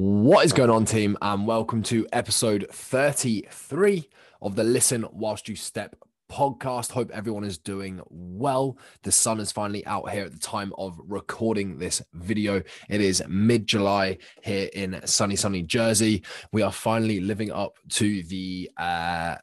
What is going on, team? And welcome to episode 33 of the Listen Whilst You Step podcast. Hope everyone is doing well. The sun is finally out here at the time of recording this video. It is mid July here in sunny, sunny Jersey. We are finally living up to the uh,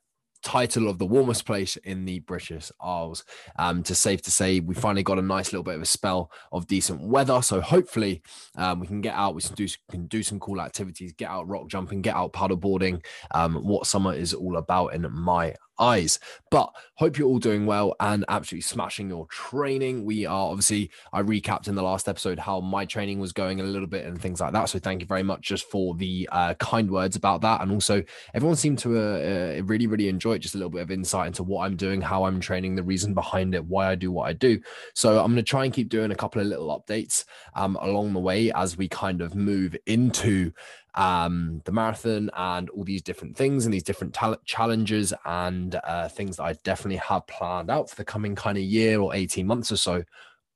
title of the warmest place in the British Isles. Um, to safe to say, we finally got a nice little bit of a spell of decent weather. So hopefully, um, we can get out. We can do can do some cool activities. Get out rock jumping. Get out paddleboarding. Um, what summer is all about in my eyes. But hope you're all doing well and absolutely smashing your training. We are obviously, I recapped in the last episode how my training was going a little bit and things like that. So thank you very much just for the uh, kind words about that. And also, everyone seemed to uh, uh, really, really enjoy it. Just a little bit of insight into what I'm doing, how I'm training, the reason behind it, why I do what I do. So I'm going to try and keep doing a couple of little updates um, along the way as we kind of move into um, the marathon and all these different things and these different challenges and uh, things that I definitely have planned out for the coming kind of year or 18 months or so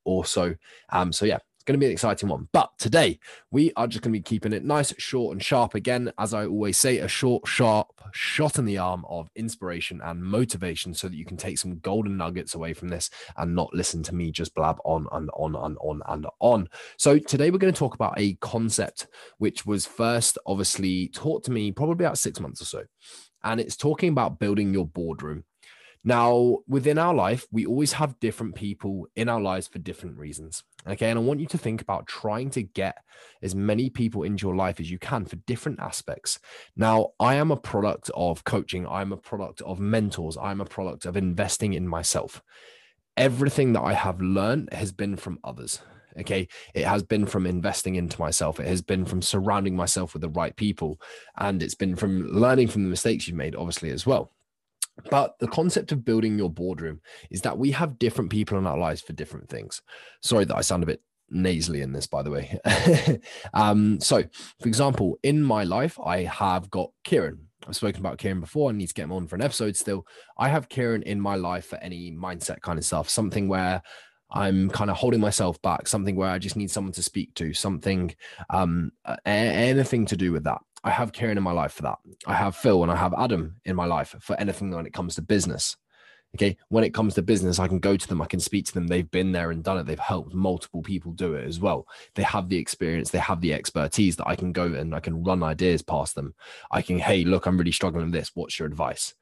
or so. Um, so yeah, it's going to be an exciting one. But today we are just going to be keeping it nice, short, and sharp. Again, as I always say, a short, sharp shot in the arm of inspiration and motivation so that you can take some golden nuggets away from this and not listen to me just blab on and on and on and on. So today we're going to talk about a concept which was first obviously taught to me probably about six months or so. And it's talking about building your boardroom. Now, within our life, we always have different people in our lives for different reasons. Okay. And I want you to think about trying to get as many people into your life as you can for different aspects. Now, I am a product of coaching, I'm a product of mentors, I'm a product of investing in myself. Everything that I have learned has been from others. Okay. It has been from investing into myself. It has been from surrounding myself with the right people. And it's been from learning from the mistakes you've made, obviously, as well. But the concept of building your boardroom is that we have different people in our lives for different things. Sorry that I sound a bit nasally in this, by the way. um, so, for example, in my life, I have got Kieran. I've spoken about Kieran before. I need to get him on for an episode still. I have Kieran in my life for any mindset kind of stuff, something where I'm kind of holding myself back, something where I just need someone to speak to, something, um, anything to do with that. I have Kieran in my life for that. I have Phil and I have Adam in my life for anything when it comes to business. Okay. When it comes to business, I can go to them, I can speak to them. They've been there and done it. They've helped multiple people do it as well. They have the experience, they have the expertise that I can go and I can run ideas past them. I can, hey, look, I'm really struggling with this. What's your advice?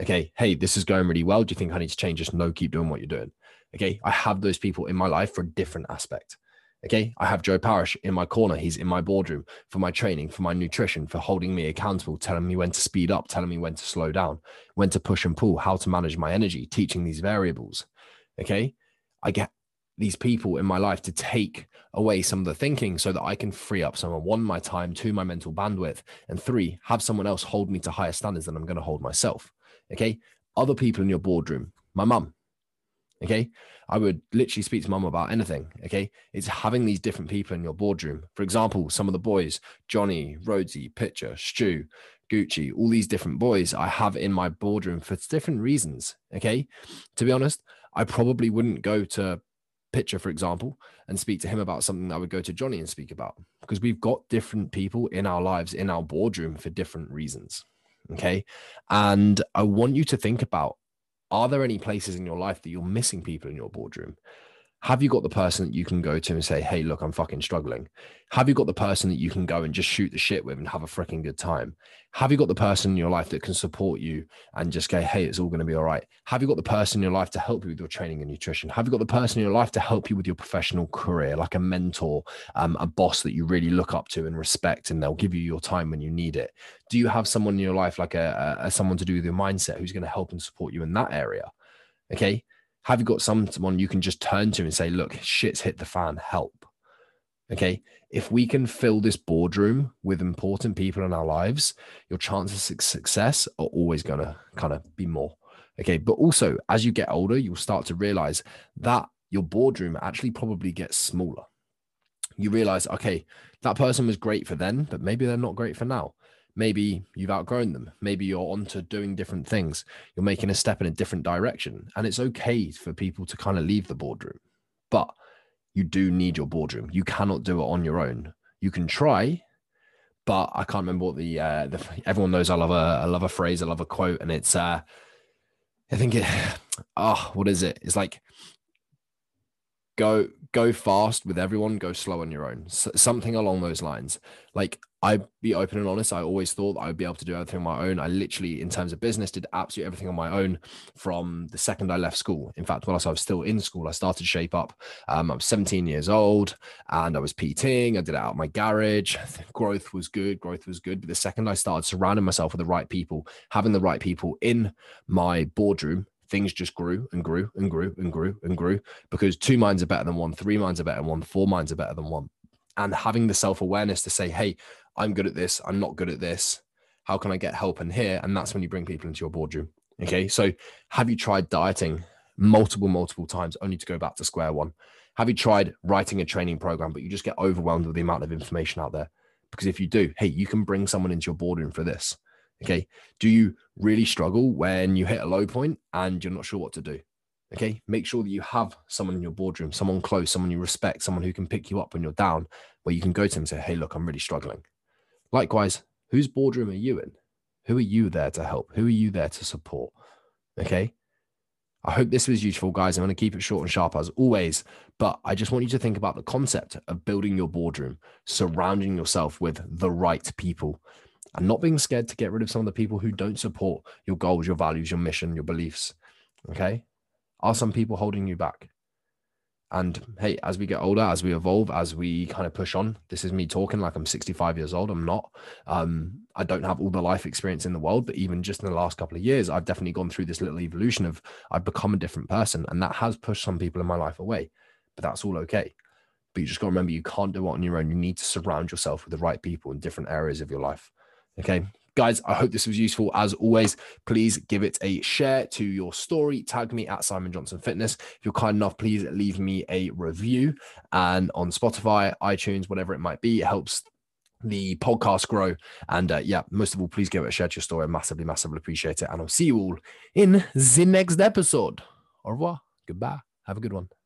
Okay. Hey, this is going really well. Do you think I need to change? Just no, keep doing what you're doing. Okay. I have those people in my life for a different aspect. Okay. I have Joe Parish in my corner. He's in my boardroom for my training, for my nutrition, for holding me accountable, telling me when to speed up, telling me when to slow down, when to push and pull, how to manage my energy, teaching these variables. Okay. I get these people in my life to take away some of the thinking so that I can free up some of one, my time, two, my mental bandwidth, and three, have someone else hold me to higher standards than I'm going to hold myself. Okay. Other people in your boardroom, my mum, Okay. I would literally speak to mum about anything. Okay. It's having these different people in your boardroom. For example, some of the boys, Johnny, Rhodesy, Pitcher, Stu, Gucci, all these different boys I have in my boardroom for different reasons. Okay. To be honest, I probably wouldn't go to Pitcher, for example, and speak to him about something that I would go to Johnny and speak about because we've got different people in our lives, in our boardroom for different reasons. Okay. And I want you to think about are there any places in your life that you're missing people in your boardroom? Have you got the person that you can go to and say, Hey, look, I'm fucking struggling? Have you got the person that you can go and just shoot the shit with and have a freaking good time? Have you got the person in your life that can support you and just go, Hey, it's all going to be all right? Have you got the person in your life to help you with your training and nutrition? Have you got the person in your life to help you with your professional career, like a mentor, um, a boss that you really look up to and respect, and they'll give you your time when you need it? Do you have someone in your life, like a, a someone to do with your mindset who's going to help and support you in that area? Okay have you got someone you can just turn to and say, look, shit's hit the fan, help? Okay. If we can fill this boardroom with important people in our lives, your chances of success are always going to kind of be more. Okay. But also, as you get older, you'll start to realize that your boardroom actually probably gets smaller. You realize, okay, that person was great for then, but maybe they're not great for now. Maybe you've outgrown them. Maybe you're onto doing different things. You're making a step in a different direction. And it's okay for people to kind of leave the boardroom, but you do need your boardroom. You cannot do it on your own. You can try, but I can't remember what the uh, the everyone knows. I love a I love a phrase. I love a quote, and it's uh, I think it. Oh, what is it? It's like go go fast with everyone, go slow on your own. something along those lines. Like I'd be open and honest. I always thought I would be able to do everything on my own. I literally, in terms of business, did absolutely everything on my own from the second I left school. In fact, whilst I was still in school, I started Shape Up. Um, I was 17 years old and I was PTing. I did it out of my garage. Growth was good. Growth was good. But the second I started surrounding myself with the right people, having the right people in my boardroom, things just grew and grew and grew and grew and grew because two minds are better than one, three minds are better than one, four minds are better than one. And having the self awareness to say, hey, I'm good at this, I'm not good at this. How can I get help in here? And that's when you bring people into your boardroom. Okay. So have you tried dieting multiple, multiple times only to go back to square one? Have you tried writing a training program, but you just get overwhelmed with the amount of information out there? Because if you do, hey, you can bring someone into your boardroom for this. Okay. Do you really struggle when you hit a low point and you're not sure what to do? Okay. Make sure that you have someone in your boardroom, someone close, someone you respect, someone who can pick you up when you're down, where you can go to them and say, Hey, look, I'm really struggling. Likewise, whose boardroom are you in? Who are you there to help? Who are you there to support? Okay. I hope this was useful, guys. I'm going to keep it short and sharp as always, but I just want you to think about the concept of building your boardroom, surrounding yourself with the right people and not being scared to get rid of some of the people who don't support your goals, your values, your mission, your beliefs. Okay. Are some people holding you back? And hey, as we get older, as we evolve, as we kind of push on, this is me talking like I'm 65 years old. I'm not. Um, I don't have all the life experience in the world, but even just in the last couple of years, I've definitely gone through this little evolution of I've become a different person. And that has pushed some people in my life away. But that's all okay. But you just got to remember you can't do it on your own. You need to surround yourself with the right people in different areas of your life. Okay. Guys, I hope this was useful. As always, please give it a share to your story. Tag me at Simon Johnson Fitness. If you're kind enough, please leave me a review. And on Spotify, iTunes, whatever it might be, it helps the podcast grow. And uh, yeah, most of all, please give it a share to your story. I massively, massively appreciate it. And I'll see you all in the next episode. Au revoir. Goodbye. Have a good one.